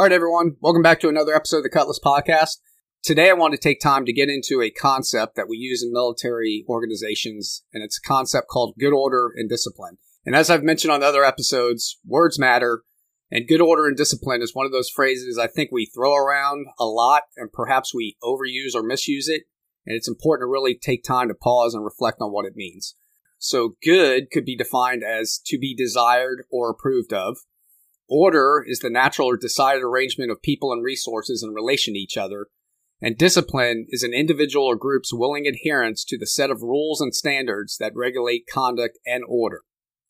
All right, everyone. Welcome back to another episode of the Cutlass Podcast. Today, I want to take time to get into a concept that we use in military organizations, and it's a concept called good order and discipline. And as I've mentioned on other episodes, words matter, and good order and discipline is one of those phrases I think we throw around a lot, and perhaps we overuse or misuse it. And it's important to really take time to pause and reflect on what it means. So, good could be defined as to be desired or approved of. Order is the natural or decided arrangement of people and resources in relation to each other, and discipline is an individual or group's willing adherence to the set of rules and standards that regulate conduct and order.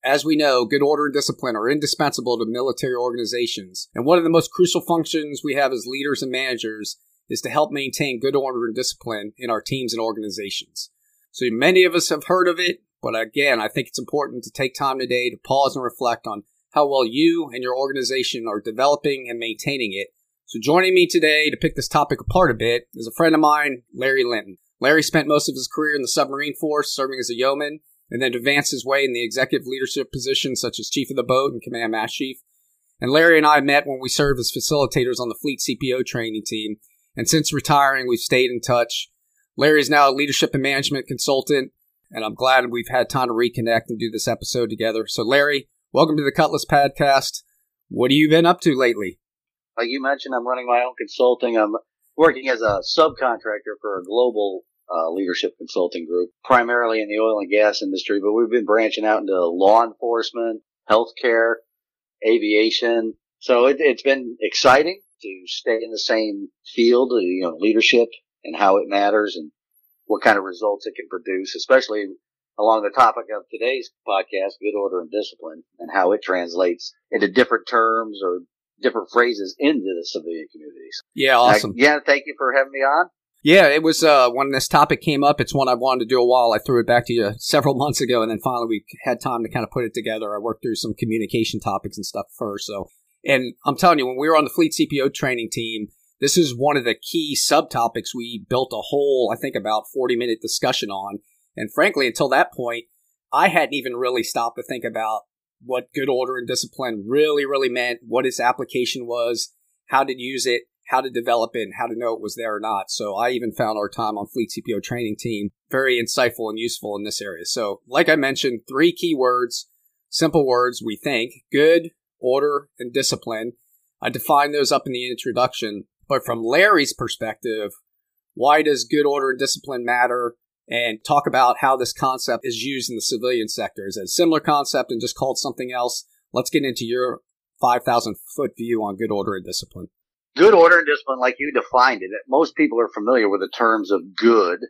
As we know, good order and discipline are indispensable to military organizations, and one of the most crucial functions we have as leaders and managers is to help maintain good order and discipline in our teams and organizations. So many of us have heard of it, but again, I think it's important to take time today to pause and reflect on how well you and your organization are developing and maintaining it. So joining me today to pick this topic apart a bit is a friend of mine, Larry Linton. Larry spent most of his career in the submarine force, serving as a yeoman, and then advanced his way in the executive leadership positions such as chief of the boat and command master chief. And Larry and I met when we served as facilitators on the fleet CPO training team. And since retiring, we've stayed in touch. Larry is now a leadership and management consultant, and I'm glad we've had time to reconnect and do this episode together. So, Larry, Welcome to the Cutlass Podcast. What have you been up to lately? Like you mentioned, I'm running my own consulting. I'm working as a subcontractor for a global uh, leadership consulting group, primarily in the oil and gas industry, but we've been branching out into law enforcement, healthcare, aviation. So it, it's been exciting to stay in the same field, you know, leadership and how it matters and what kind of results it can produce, especially along the topic of today's podcast, good order and discipline, and how it translates into different terms or different phrases into the civilian communities. Yeah, awesome. yeah, thank you for having me on. Yeah, it was uh, when this topic came up. It's one I wanted to do a while. I threw it back to you several months ago, and then finally we had time to kind of put it together. I worked through some communication topics and stuff first. So, and I'm telling you, when we were on the fleet CPO training team, this is one of the key subtopics we built a whole, I think, about 40 minute discussion on. And frankly, until that point, I hadn't even really stopped to think about what good order and discipline really, really meant, what its application was, how to use it, how to develop it, and how to know it was there or not. So I even found our time on Fleet CPO training team very insightful and useful in this area. So, like I mentioned, three key words, simple words, we think good, order, and discipline. I defined those up in the introduction, but from Larry's perspective, why does good order and discipline matter? And talk about how this concept is used in the civilian sector. Is it a similar concept and just called something else? Let's get into your 5,000 foot view on good order and discipline. Good order and discipline, like you defined it, most people are familiar with the terms of good.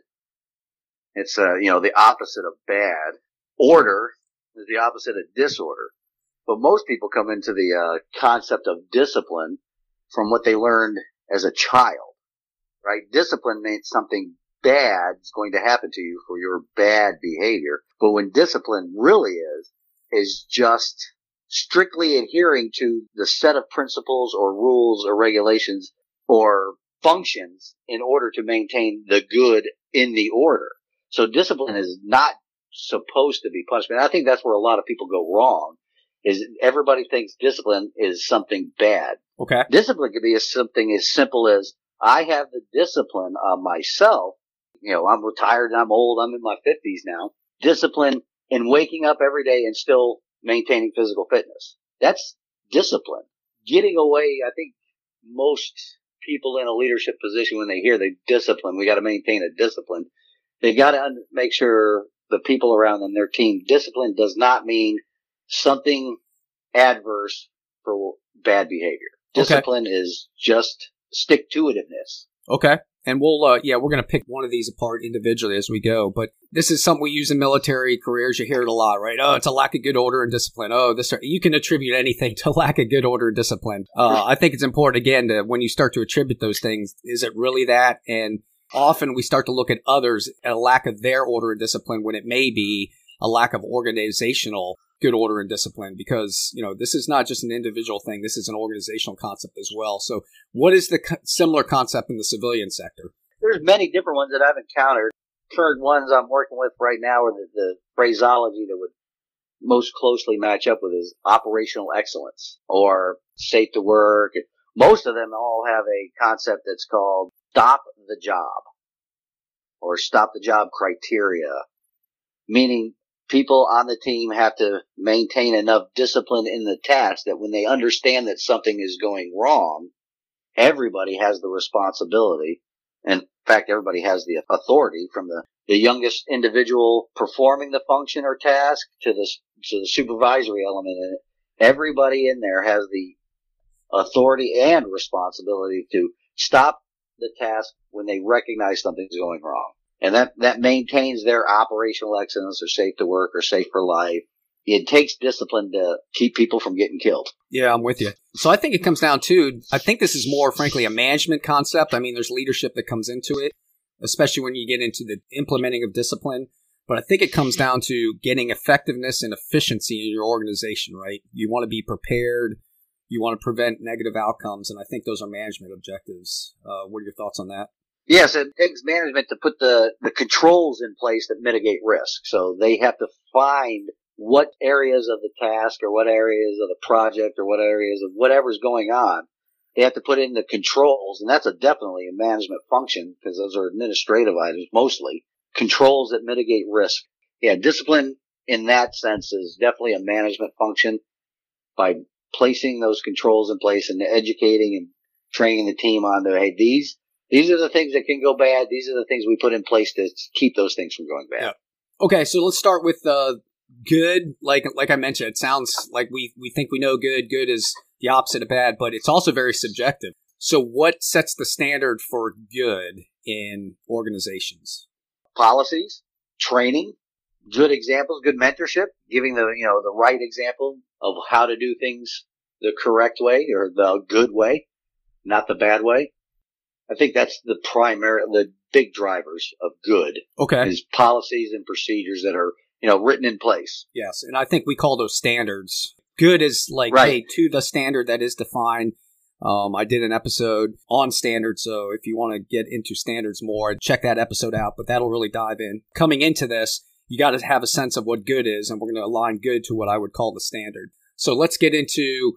It's, uh, you know, the opposite of bad. Order is the opposite of disorder. But most people come into the uh, concept of discipline from what they learned as a child, right? Discipline means something bad is going to happen to you for your bad behavior. But when discipline really is, is just strictly adhering to the set of principles or rules or regulations or functions in order to maintain the good in the order. So discipline is not supposed to be punishment. I think that's where a lot of people go wrong is everybody thinks discipline is something bad. Okay. Discipline could be something as simple as I have the discipline on myself you know, I'm retired and I'm old. I'm in my fifties now. Discipline in waking up every day and still maintaining physical fitness. That's discipline. Getting away, I think most people in a leadership position, when they hear the discipline, we got to maintain a discipline. They've got to make sure the people around them, their team, discipline does not mean something adverse for bad behavior. Discipline okay. is just stick to itiveness. Okay. And we'll, uh, yeah, we're going to pick one of these apart individually as we go. But this is something we use in military careers. You hear it a lot, right? Oh, it's a lack of good order and discipline. Oh, this, you can attribute anything to lack of good order and discipline. Uh, I think it's important, again, to when you start to attribute those things, is it really that? And often we start to look at others at a lack of their order and discipline when it may be a lack of organizational good order and discipline because you know this is not just an individual thing. This is an organizational concept as well. So what is the co- similar concept in the civilian sector? There's many different ones that i've encountered. Current ones i'm working with right now are the, the phraseology that would most closely match up with is operational excellence or safe to work. Most of them all have a concept that's called stop the job or stop the job criteria, meaning people on the team have to maintain enough discipline in the task that when they understand that something is going wrong, everybody has the responsibility. In fact, everybody has the authority from the, the youngest individual performing the function or task to the, to the supervisory element in it. Everybody in there has the authority and responsibility to stop the task when they recognize something's going wrong. And that, that maintains their operational excellence or safe to work or safe for life. It takes discipline to keep people from getting killed. Yeah, I'm with you. So I think it comes down to, I think this is more, frankly, a management concept. I mean, there's leadership that comes into it, especially when you get into the implementing of discipline. But I think it comes down to getting effectiveness and efficiency in your organization, right? You want to be prepared you want to prevent negative outcomes, and I think those are management objectives. Uh, what are your thoughts on that? Yes, it takes management to put the, the controls in place that mitigate risk. So they have to find what areas of the task or what areas of the project or what areas of whatever's going on. They have to put in the controls, and that's a definitely a management function because those are administrative items mostly. Controls that mitigate risk. Yeah, discipline in that sense is definitely a management function by placing those controls in place and educating and training the team on to, hey, these, these are the things that can go bad. These are the things we put in place to keep those things from going bad. Yeah. Okay. So let's start with, uh, good. Like, like I mentioned, it sounds like we, we think we know good. Good is the opposite of bad, but it's also very subjective. So what sets the standard for good in organizations? Policies, training, good examples, good mentorship, giving the, you know, the right example of how to do things the correct way or the good way, not the bad way. I think that's the primary, the big drivers of good. Okay. Is policies and procedures that are, you know, written in place. Yes. And I think we call those standards. Good is like, right. hey, to the standard that is defined. Um, I did an episode on standards, so if you want to get into standards more, check that episode out. But that'll really dive in. Coming into this, you got to have a sense of what good is, and we're going to align good to what I would call the standard. So let's get into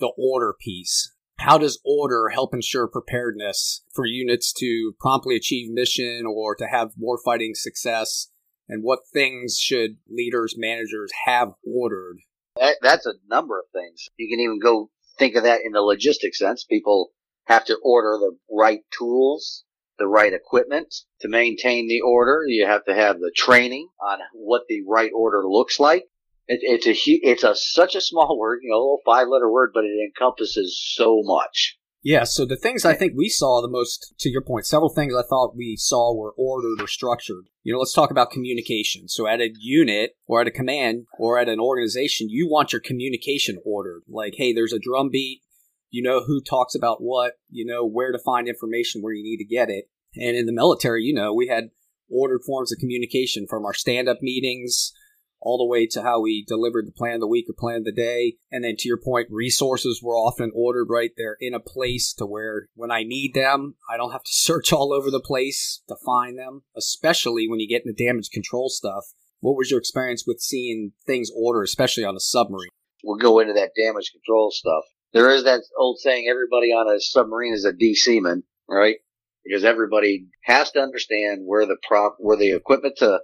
the order piece. How does order help ensure preparedness for units to promptly achieve mission or to have war fighting success? And what things should leaders, managers have ordered? That, that's a number of things. You can even go think of that in the logistic sense. People have to order the right tools the right equipment to maintain the order. You have to have the training on what the right order looks like. It, it's a it's a such a small word, you know, a little five letter word, but it encompasses so much. Yeah, so the things I think we saw the most, to your point, several things I thought we saw were ordered or structured. You know, let's talk about communication. So at a unit or at a command or at an organization, you want your communication ordered. Like, hey, there's a drum beat you know who talks about what, you know where to find information where you need to get it. And in the military, you know, we had ordered forms of communication from our stand up meetings all the way to how we delivered the plan of the week or plan of the day. And then to your point, resources were often ordered right there in a place to where when I need them, I don't have to search all over the place to find them, especially when you get into damage control stuff. What was your experience with seeing things ordered, especially on a submarine? We'll go into that damage control stuff there is that old saying, everybody on a submarine is a DC man, right? Because everybody has to understand where the prop, where the equipment to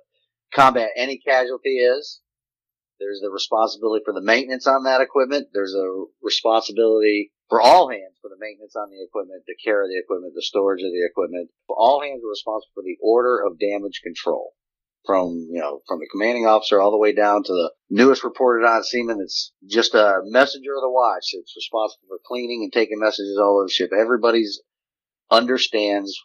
combat any casualty is. There's the responsibility for the maintenance on that equipment. There's a responsibility for all hands for the maintenance on the equipment, the care of the equipment, the storage of the equipment. All hands are responsible for the order of damage control from, you know, from the commanding officer all the way down to the newest reported on seaman that's just a messenger of the watch. It's responsible for cleaning and taking messages all over the ship. Everybody's understands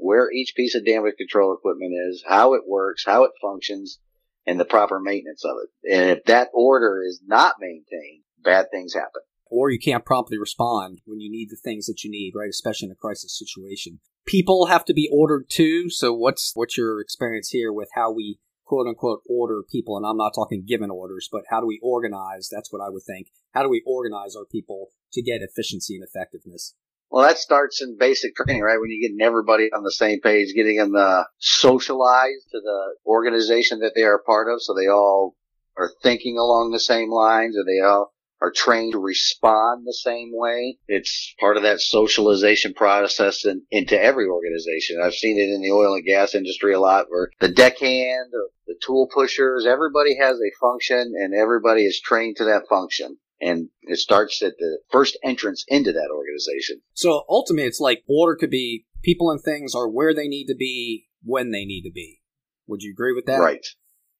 where each piece of damage control equipment is, how it works, how it functions, and the proper maintenance of it. And if that order is not maintained, bad things happen. Or you can't promptly respond when you need the things that you need, right? Especially in a crisis situation people have to be ordered too. So what's what's your experience here with how we quote unquote order people? And I'm not talking given orders, but how do we organize? That's what I would think. How do we organize our people to get efficiency and effectiveness? Well, that starts in basic training, right? When you're getting everybody on the same page, getting them uh, socialized to the organization that they are part of, so they all are thinking along the same lines, or they all are trained to respond the same way. It's part of that socialization process in, into every organization. I've seen it in the oil and gas industry a lot where the deckhand, the tool pushers, everybody has a function and everybody is trained to that function. And it starts at the first entrance into that organization. So ultimately, it's like order could be people and things are where they need to be when they need to be. Would you agree with that? Right.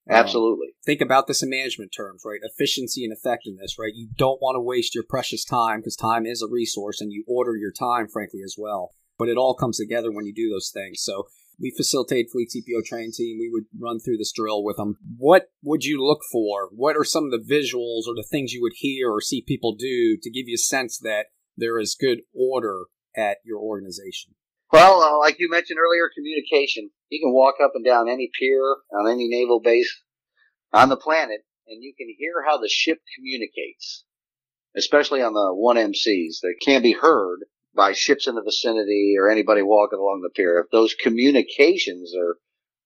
Um, Absolutely. Um, think about this in management terms, right? Efficiency and effectiveness, right? You don't want to waste your precious time because time is a resource and you order your time, frankly, as well. But it all comes together when you do those things. So we facilitate fleet CPO training team. We would run through this drill with them. What would you look for? What are some of the visuals or the things you would hear or see people do to give you a sense that there is good order at your organization? Well, uh, like you mentioned earlier, communication. You can walk up and down any pier on any naval base on the planet, and you can hear how the ship communicates, especially on the 1MCs that can be heard by ships in the vicinity or anybody walking along the pier. If those communications are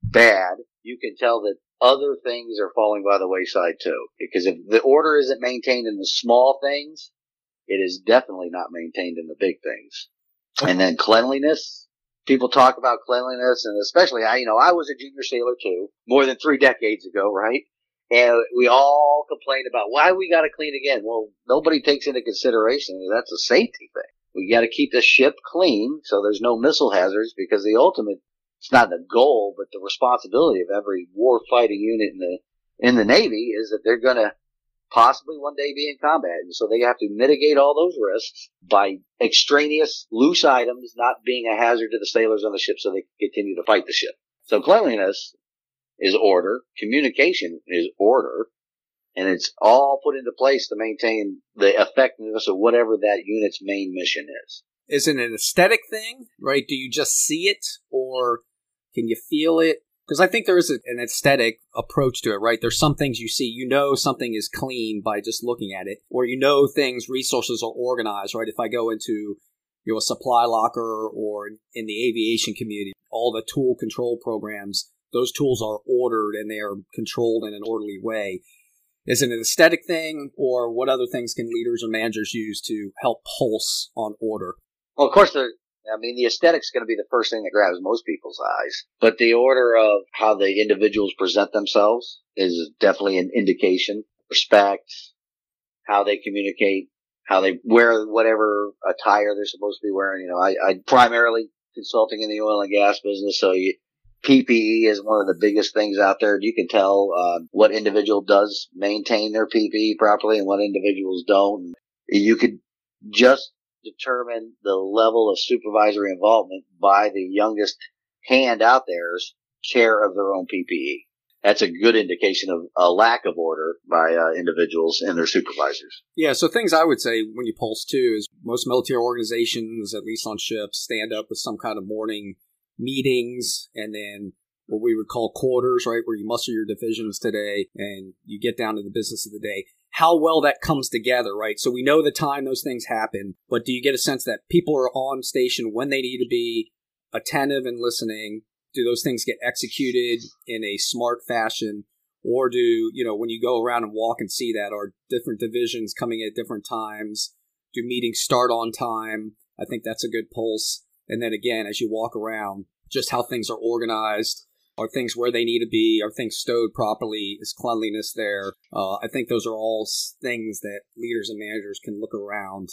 bad, you can tell that other things are falling by the wayside too. Because if the order isn't maintained in the small things, it is definitely not maintained in the big things. And then cleanliness. People talk about cleanliness and especially I, you know, I was a junior sailor too, more than three decades ago, right? And we all complain about why we got to clean again. Well, nobody takes into consideration that that's a safety thing. We got to keep the ship clean so there's no missile hazards because the ultimate, it's not the goal, but the responsibility of every war fighting unit in the, in the Navy is that they're going to possibly one day be in combat. And so they have to mitigate all those risks by extraneous loose items not being a hazard to the sailors on the ship so they continue to fight the ship. So cleanliness is order, communication is order, and it's all put into place to maintain the effectiveness of whatever that unit's main mission is. Is it an aesthetic thing, right? Do you just see it or can you feel it? Because I think there is an aesthetic approach to it, right? There's some things you see, you know something is clean by just looking at it, or you know things, resources are organized, right? If I go into you know, a supply locker or in the aviation community, all the tool control programs, those tools are ordered and they are controlled in an orderly way. Is it an aesthetic thing, or what other things can leaders or managers use to help pulse on order? Well, of course, the, I mean, the aesthetic's going to be the first thing that grabs most people's eyes, but the order of how the individuals present themselves is definitely an indication. Respect, how they communicate, how they wear whatever attire they're supposed to be wearing. You know, I, I primarily consulting in the oil and gas business, so you, PPE is one of the biggest things out there. You can tell uh, what individual does maintain their PPE properly and what individuals don't. You could just determine the level of supervisory involvement by the youngest hand out there's care of their own PPE. That's a good indication of a lack of order by uh, individuals and their supervisors. Yeah, so things I would say when you pulse too is most military organizations, at least on ships, stand up with some kind of morning meetings and then what we would call quarters, right, where you muster your divisions today and you get down to the business of the day. How well that comes together, right? So we know the time those things happen, but do you get a sense that people are on station when they need to be attentive and listening? Do those things get executed in a smart fashion? Or do, you know, when you go around and walk and see that, are different divisions coming at different times? Do meetings start on time? I think that's a good pulse. And then again, as you walk around, just how things are organized. Are things where they need to be? Are things stowed properly? Is cleanliness there? Uh, I think those are all things that leaders and managers can look around.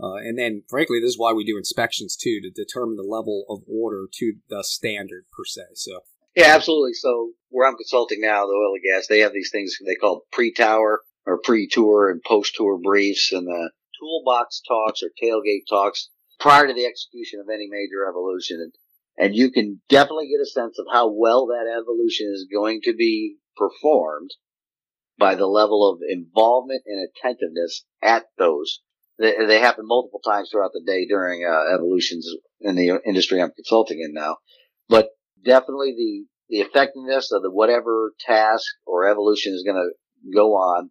Uh, and then, frankly, this is why we do inspections too, to determine the level of order to the standard per se. So, yeah, absolutely. So, where I'm consulting now, the oil and gas, they have these things they call pre-tower or pre-tour and post-tour briefs, and the toolbox talks or tailgate talks prior to the execution of any major evolution. And, and you can definitely get a sense of how well that evolution is going to be performed by the level of involvement and attentiveness at those. They, they happen multiple times throughout the day during uh, evolutions in the industry I'm consulting in now. But definitely the, the effectiveness of the whatever task or evolution is going to go on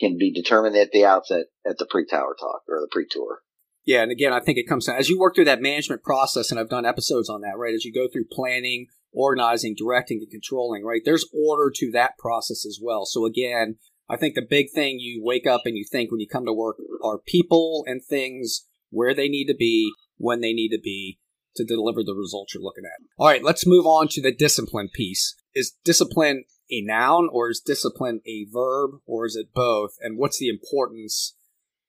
can be determined at the outset at the pre-tower talk or the pre-tour. Yeah, and again, I think it comes down as you work through that management process, and I've done episodes on that, right? As you go through planning, organizing, directing, and controlling, right? There's order to that process as well. So again, I think the big thing you wake up and you think when you come to work are people and things where they need to be, when they need to be to deliver the results you're looking at. All right, let's move on to the discipline piece. Is discipline a noun or is discipline a verb or is it both? And what's the importance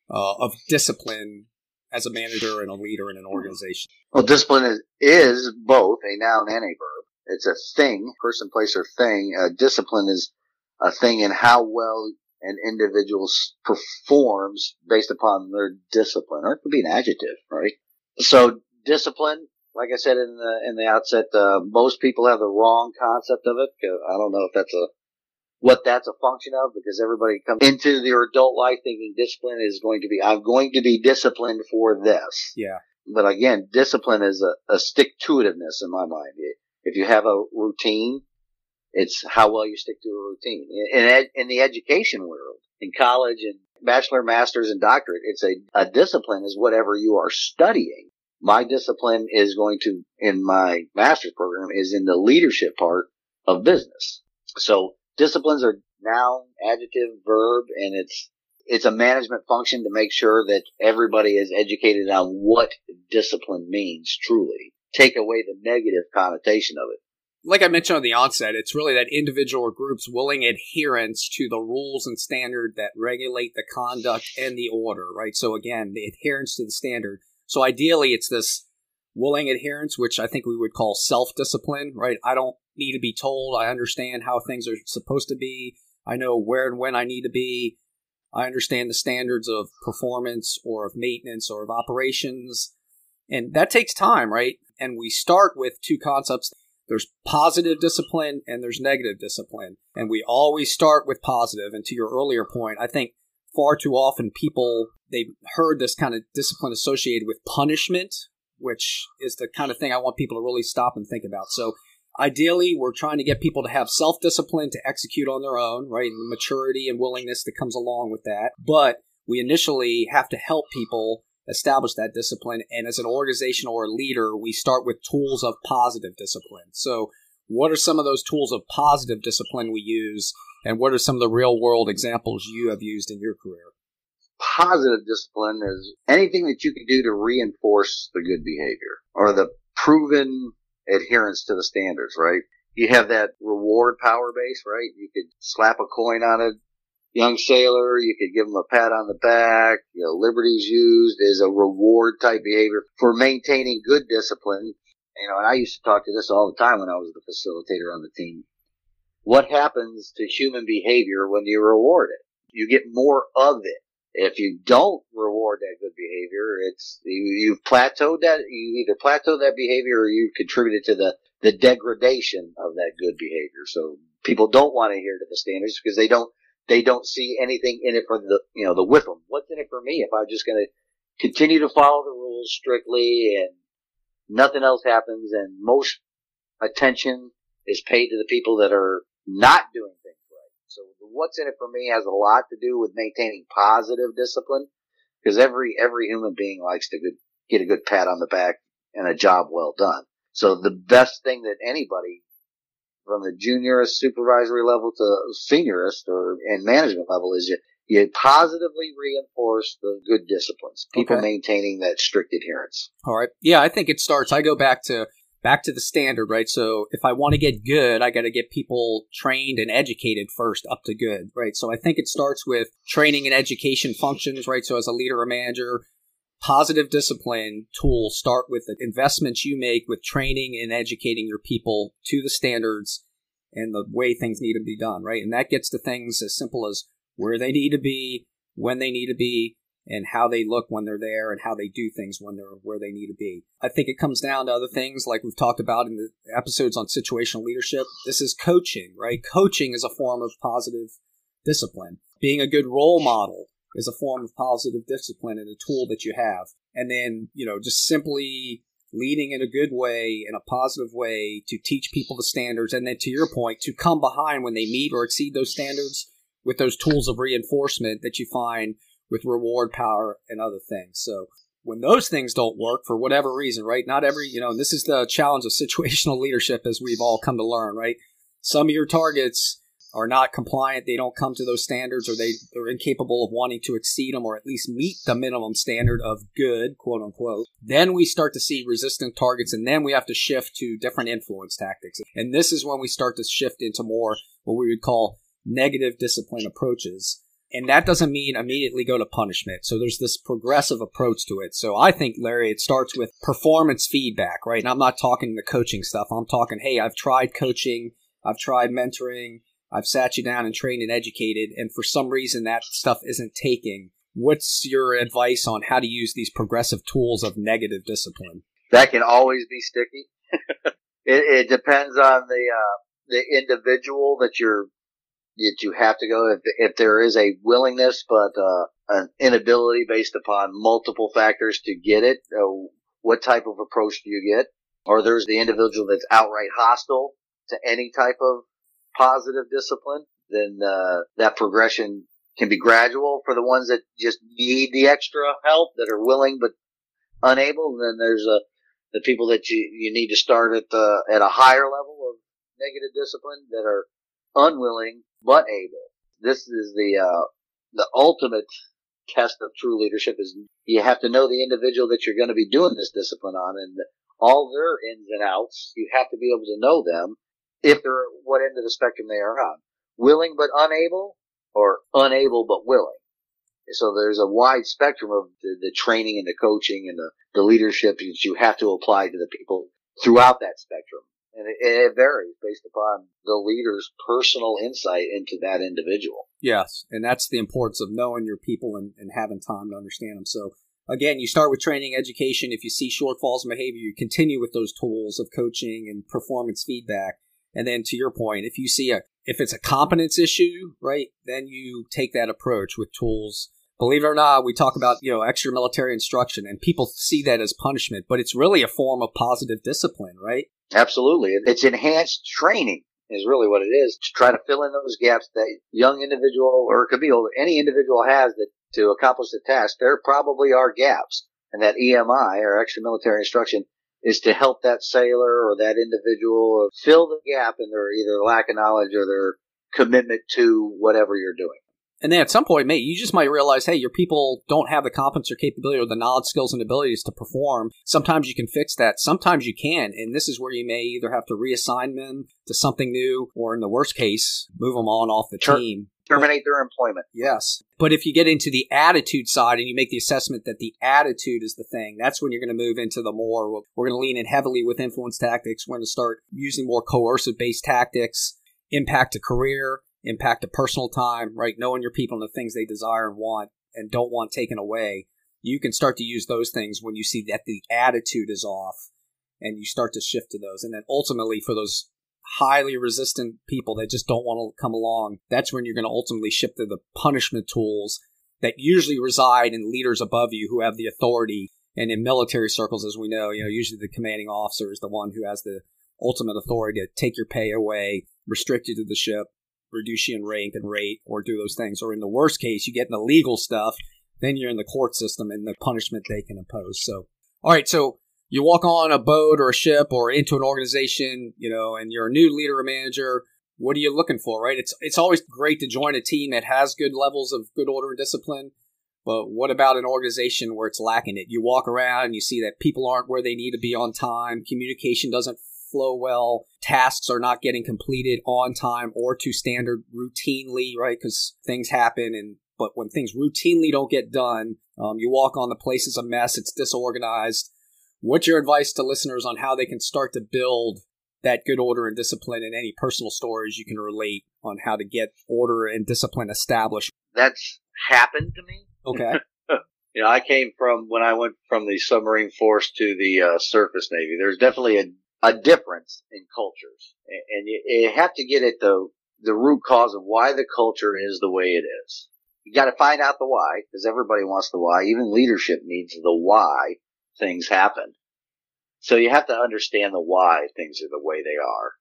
uh, of discipline as a manager and a leader in an organization? Well, discipline is, is both a noun and a verb. It's a thing, person, place, or thing. Uh, discipline is a thing in how well an individual performs based upon their discipline, or it could be an adjective, right? So discipline, like I said in the in the outset, uh, most people have the wrong concept of it. I don't know if that's a what that's a function of because everybody comes into their adult life thinking discipline is going to be I'm going to be disciplined for this. Yeah. But again, discipline is a, a stick to itiveness in my mind. If you have a routine, it's how well you stick to a routine. In, ed, in the education world, in college and bachelor, master's, and doctorate, it's a, a discipline is whatever you are studying. My discipline is going to, in my master's program, is in the leadership part of business. So disciplines are noun, adjective, verb, and it's it's a management function to make sure that everybody is educated on what discipline means truly. Take away the negative connotation of it like I mentioned on the onset, it's really that individual or group's willing adherence to the rules and standard that regulate the conduct and the order, right? So again, the adherence to the standard. So ideally, it's this willing adherence, which I think we would call self discipline, right? I don't need to be told. I understand how things are supposed to be. I know where and when I need to be. I understand the standards of performance or of maintenance or of operations. And that takes time, right? And we start with two concepts there's positive discipline and there's negative discipline. And we always start with positive. And to your earlier point, I think far too often people, they've heard this kind of discipline associated with punishment, which is the kind of thing I want people to really stop and think about. So ideally, we're trying to get people to have self discipline to execute on their own, right? And the maturity and willingness that comes along with that. But we initially have to help people establish that discipline. And as an organization or a leader, we start with tools of positive discipline. So, what are some of those tools of positive discipline we use, and what are some of the real world examples you have used in your career? Positive discipline is anything that you can do to reinforce the good behavior or the proven adherence to the standards, right? You have that reward power base, right? You could slap a coin on a young sailor. You could give them a pat on the back. You know, liberties used as a reward type behavior for maintaining good discipline. You know, and I used to talk to this all the time when I was the facilitator on the team. What happens to human behavior when you reward it? You get more of it. If you don't reward that good behavior, it's you, you've plateaued that. You either plateau that behavior or you've contributed to the the degradation of that good behavior. So people don't want to adhere to the standards because they don't they don't see anything in it for the, you know, the them. What's in it for me if I'm just going to continue to follow the rules strictly and nothing else happens and most attention is paid to the people that are not doing So what's in it for me has a lot to do with maintaining positive discipline because every, every human being likes to good, get a good pat on the back and a job well done. So the best thing that anybody from the juniorist supervisory level to seniorist or and management level is you you positively reinforce the good disciplines, people okay. maintaining that strict adherence. All right. Yeah, I think it starts. I go back to back to the standard, right? So if I want to get good, I got to get people trained and educated first up to good, right? So I think it starts with training and education functions, right? So as a leader or manager, positive discipline tools start with the investments you make with training and educating your people to the standards and the way things need to be done, right? And that gets to things as simple as where they need to be, when they need to be, and how they look when they're there and how they do things when they're where they need to be. I think it comes down to other things like we've talked about in the episodes on situational leadership. This is coaching, right? Coaching is a form of positive discipline. Being a good role model is a form of positive discipline and a tool that you have. And then, you know, just simply leading in a good way, in a positive way, to teach people the standards. And then to your point, to come behind when they meet or exceed those standards with those tools of reinforcement that you find with reward power and other things. So when those things don't work for whatever reason, right? Not every, you know, this is the challenge of situational leadership as we've all come to learn, right? Some of your targets are not compliant, they don't come to those standards, or they are incapable of wanting to exceed them or at least meet the minimum standard of good, quote unquote, then we start to see resistant targets and then we have to shift to different influence tactics. And this is when we start to shift into more what we would call negative discipline approaches. And that doesn't mean immediately go to punishment. So there's this progressive approach to it. So I think, Larry, it starts with performance feedback, right? And I'm not talking the coaching stuff. I'm talking, hey, I've tried coaching, I've tried mentoring, I've sat you down and trained and educated, and for some reason that stuff isn't taking. What's your advice on how to use these progressive tools of negative discipline? That can always be sticky. it, it, depends on the uh, the individual that you're that you have to go. If, if there is a willingness but uh, an inability based upon multiple factors to get it, uh, what type of approach do you get? Or there's the individual that's outright hostile to any type of positive discipline, then uh, that progression can be gradual for the ones that just need the extra help that are willing but unable. And then there's uh, the people that you, you need to start at the, at a higher level of negative discipline that are unwilling but able. This is the, uh, the ultimate test of true leadership is you have to know the individual that you're going to be doing this discipline on and all their ins and outs. You have to be able to know them if they're what end of the spectrum they are on. Willing but unable or unable but willing. So there's a wide spectrum of the, the training and the coaching and the, the leadership that you have to apply to the people throughout that spectrum. And it, it varies based upon the leader's personal insight into that individual. Yes. And that's the importance of knowing your people and, and having time to understand them. So again, you start with training education. If you see shortfalls in behavior, you continue with those tools of coaching and performance feedback. And then to your point, if you see a if it's a competence issue, right, then you take that approach with tools. Believe it or not, we talk about, you know, extra military instruction and people see that as punishment, but it's really a form of positive discipline, right? Absolutely. It's enhanced training is really what it is to try to fill in those gaps that young individual or it could be older, any individual has that to accomplish the task. There probably are gaps and that EMI or extra military instruction is to help that sailor or that individual fill the gap in their either lack of knowledge or their commitment to whatever you're doing. And then at some point, mate, you just might realize, hey, your people don't have the competence or capability or the knowledge, skills, and abilities to perform. Sometimes you can fix that. Sometimes you can. And this is where you may either have to reassign them to something new or, in the worst case, move them on off the team terminate their employment. Yes. But if you get into the attitude side and you make the assessment that the attitude is the thing, that's when you're going to move into the more, we're going to lean in heavily with influence tactics. We're going to start using more coercive based tactics, impact a career, impact a personal time, right? Knowing your people and the things they desire and want and don't want taken away. You can start to use those things when you see that the attitude is off and you start to shift to those. And then ultimately for those highly resistant people that just don't want to come along, that's when you're going to ultimately shift to the punishment tools that usually reside in leaders above you who have the authority. And in military circles, as we know, you know, usually the commanding officer is the one who has the ultimate authority to take your pay away, restrict you to the ship, reduce you in rank and rate, or do those things. Or in the worst case, you get in the legal stuff, then you're in the court system and the punishment they can impose. So, all right, so you walk on a boat or a ship or into an organization, you know, and you're a new leader or manager. What are you looking for, right? It's it's always great to join a team that has good levels of good order and discipline. But what about an organization where it's lacking it? You walk around and you see that people aren't where they need to be on time. Communication doesn't flow well. Tasks are not getting completed on time or to standard routinely, right? Because things happen and but when things routinely don't get done, um, you walk on the place is a mess. It's disorganized. What's your advice to listeners on how they can start to build that good order and discipline and any personal stories you can relate on how to get order and discipline established? That's happened to me. Okay. you know, I came from when I went from the submarine force to the uh, surface navy. There's definitely a, a difference in cultures, and you, you have to get at the the root cause of why the culture is the way it is. You got to find out the why because everybody wants the why. Even leadership needs the why things happen. So you have to understand the why things are the way they are.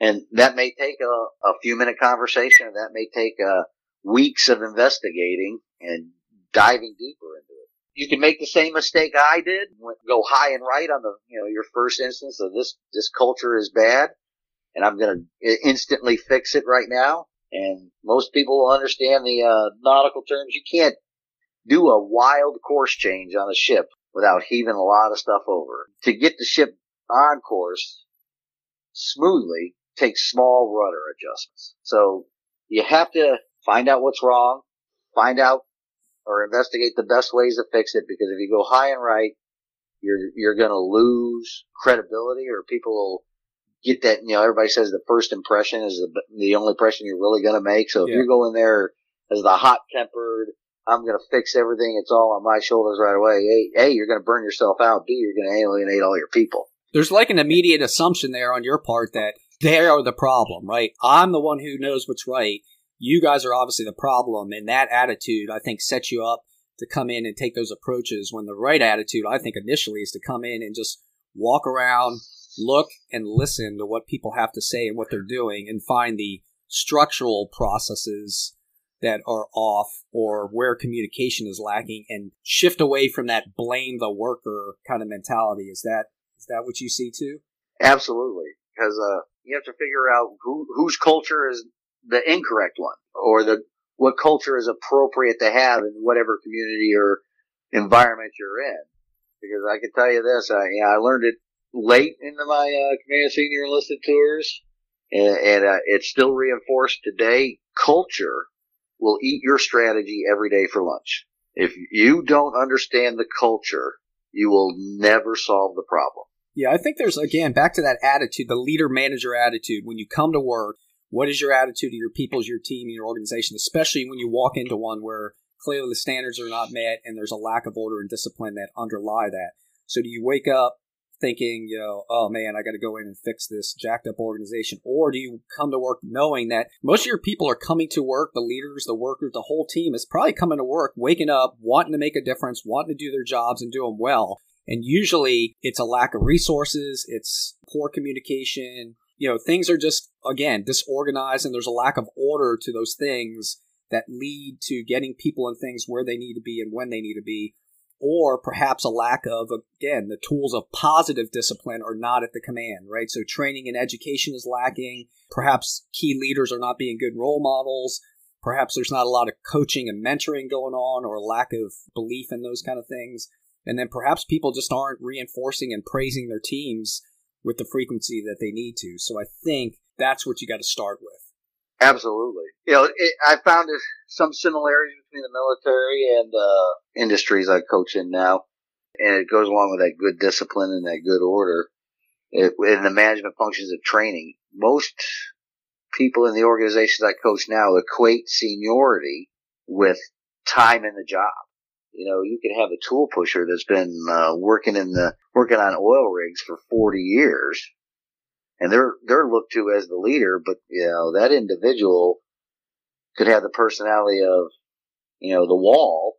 And that may take a, a few minute conversation. That may take uh, weeks of investigating and diving deeper into it. You can make the same mistake I did, go high and right on the, you know, your first instance of this, this culture is bad. and I'm going to instantly fix it right now. And most people will understand the uh, nautical terms. You can't do a wild course change on a ship without heaving a lot of stuff over. To get the ship on course smoothly takes small rudder adjustments. So you have to find out what's wrong, find out or investigate the best ways to fix it because if you go high and right, you're, you're going to lose credibility or people will get that, you know, everybody says the first impression is the, the only impression you're really going to make. So if yeah. you're going there as the hot tempered, I'm going to fix everything. It's all on my shoulders right away. A, A, you're going to burn yourself out. B, you're going to alienate all your people. There's like an immediate assumption there on your part that they are the problem, right? I'm the one who knows what's right. You guys are obviously the problem. And that attitude, I think, sets you up to come in and take those approaches when the right attitude, I think, initially is to come in and just walk around, look and listen to what people have to say and what they're doing and find the structural processes that are off or where communication is lacking and shift away from that blame the worker kind of mentality. Is that is that what you see too? Absolutely, because uh, you have to figure out who whose culture is the incorrect one or the what culture is appropriate to have in whatever community or environment you're in. Because I can tell you this, I, you know, I learned it late into my uh, command senior enlisted tours, and, and uh, it's still reinforced today. Culture will eat your strategy every day for lunch. If you don't understand the culture, you will never solve the problem. Yeah, I think there's again back to that attitude, the leader manager attitude. When you come to work, what is your attitude to your people, your team, your organization, especially when you walk into one where clearly the standards are not met and there's a lack of order and discipline that underlie that. So do you wake up thinking, you know, oh man, I got to go in and fix this jacked up organization? Or do you come to work knowing that most of your people are coming to work, the leaders, the workers, the whole team is probably coming to work, waking up, wanting to make a difference, wanting to do their jobs and do them well. And usually it's a lack of resources, it's poor communication. You know, things are just, again, disorganized and there's a lack of order to those things that lead to getting people and things where they need to be and when they need to be or perhaps a lack of, again, the tools of positive discipline are not at the command, right? So training and education is lacking. Perhaps key leaders are not being good role models. Perhaps there's not a lot of coaching and mentoring going on or lack of belief in those kind of things. And then perhaps people just aren't reinforcing and praising their teams with the frequency that they need to. So I think that's what you got to start with. Absolutely. You know, it, I found some similarities between the military and uh, industries I coach in now, and it goes along with that good discipline and that good order. It, in the management functions of training, most people in the organizations I coach now equate seniority with time in the job. You know, you could have a tool pusher that's been uh, working in the working on oil rigs for 40 years and they're they're looked to as the leader, but you know that individual could have the personality of you know the wall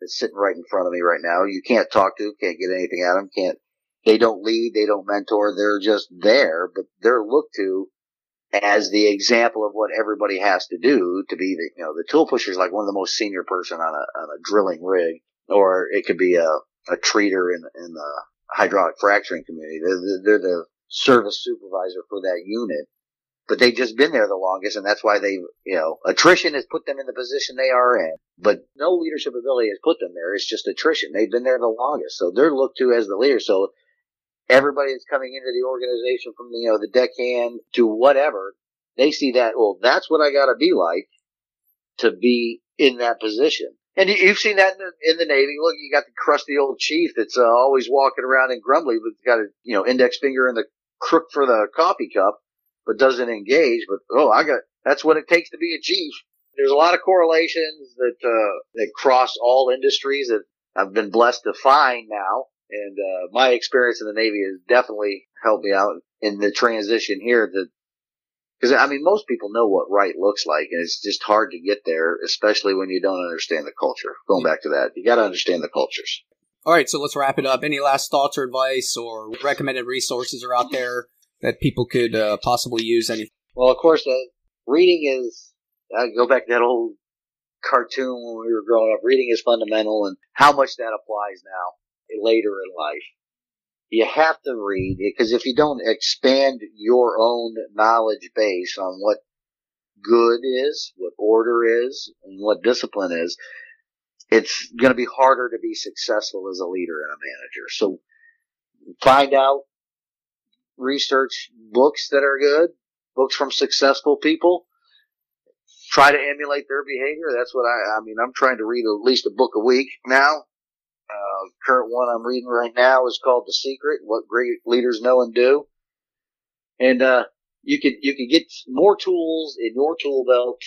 that's sitting right in front of me right now. You can't talk to, can't get anything at them, can't. They don't lead, they don't mentor, they're just there, but they're looked to as the example of what everybody has to do to be the you know the tool pusher is like one of the most senior person on a on a drilling rig, or it could be a a treater in in the hydraulic fracturing community. They're, they're the service supervisor for that unit, but they've just been there the longest, and that's why they, you know, attrition has put them in the position they are in. But no leadership ability has put them there. It's just attrition. They've been there the longest, so they're looked to as the leader. So everybody that's coming into the organization from you know the deckhand to whatever, they see that. Well, that's what I got to be like to be in that position. And you've seen that in the, in the, Navy. Look, you got the crusty old chief that's uh, always walking around and grumbly, but got a you know index finger in the crook for the coffee cup, but doesn't engage. But oh, I got that's what it takes to be a chief. There's a lot of correlations that uh, that cross all industries that I've been blessed to find now, and uh, my experience in the Navy has definitely helped me out in the transition here. That because I mean, most people know what right looks like, and it's just hard to get there, especially when you don't understand the culture. Going back to that, you got to understand the cultures. All right, so let's wrap it up. Any last thoughts or advice or recommended resources are out there that people could uh, possibly use? Any? Well, of course, uh, reading is. I go back to that old cartoon when we were growing up. Reading is fundamental, and how much that applies now later in life. you have to read because if you don't expand your own knowledge base on what good is, what order is, and what discipline is, it's going to be harder to be successful as a leader and a manager. So find out, research books that are good, books from successful people. Try to emulate their behavior. That's what I, I mean, I'm trying to read at least a book a week now. Uh, current one I'm reading right now is called The Secret, What Great Leaders Know and Do. And, uh, you could, you could get more tools in your tool belt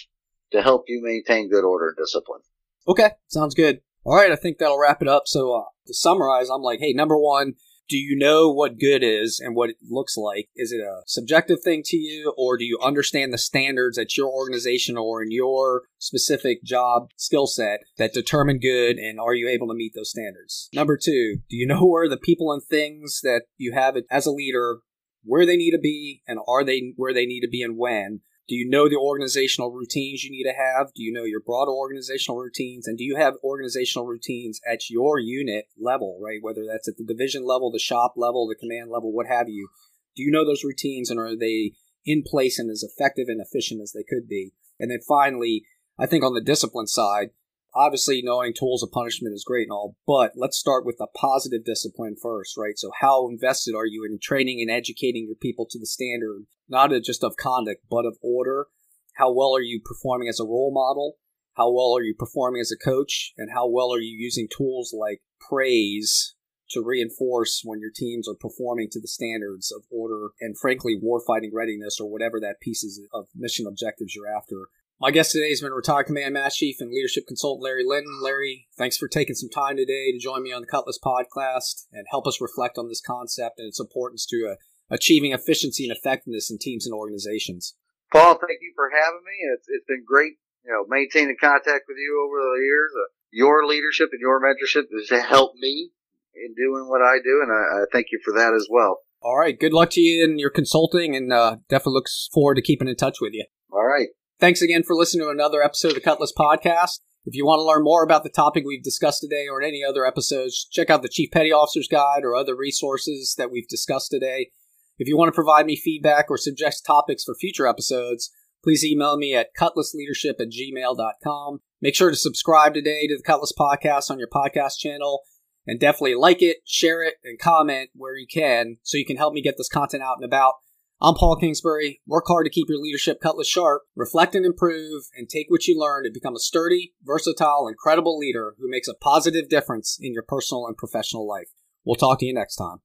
to help you maintain good order and discipline. Okay, sounds good. All right, I think that'll wrap it up. So uh, to summarize, I'm like, hey, number one, do you know what good is and what it looks like? Is it a subjective thing to you, or do you understand the standards at your organization or in your specific job skill set that determine good, and are you able to meet those standards? Number two, do you know where the people and things that you have as a leader, where they need to be, and are they where they need to be and when? Do you know the organizational routines you need to have? Do you know your broader organizational routines? And do you have organizational routines at your unit level, right? Whether that's at the division level, the shop level, the command level, what have you. Do you know those routines and are they in place and as effective and efficient as they could be? And then finally, I think on the discipline side, obviously knowing tools of punishment is great and all, but let's start with the positive discipline first, right? So how invested are you in training and educating your people to the standard, not just of conduct, but of order? How well are you performing as a role model? How well are you performing as a coach? And how well are you using tools like praise to reinforce when your teams are performing to the standards of order and frankly warfighting readiness or whatever that pieces of mission objectives you're after my guest today has been retired Command Master Chief and Leadership Consultant Larry Linton. Larry, thanks for taking some time today to join me on the Cutlass Podcast and help us reflect on this concept and its importance to uh, achieving efficiency and effectiveness in teams and organizations. Paul, thank you for having me. It's, it's been great, you know, maintaining contact with you over the years. Uh, your leadership and your mentorship has helped me in doing what I do, and I, I thank you for that as well. All right. Good luck to you in your consulting, and uh, definitely looks forward to keeping in touch with you. All right. Thanks again for listening to another episode of the Cutlass Podcast. If you want to learn more about the topic we've discussed today or in any other episodes, check out the Chief Petty Officer's Guide or other resources that we've discussed today. If you want to provide me feedback or suggest topics for future episodes, please email me at cutlassleadership at gmail.com. Make sure to subscribe today to the Cutlass Podcast on your podcast channel and definitely like it, share it, and comment where you can so you can help me get this content out and about. I'm Paul Kingsbury. Work hard to keep your leadership cutlass sharp, reflect and improve, and take what you learn to become a sturdy, versatile, and credible leader who makes a positive difference in your personal and professional life. We'll talk to you next time.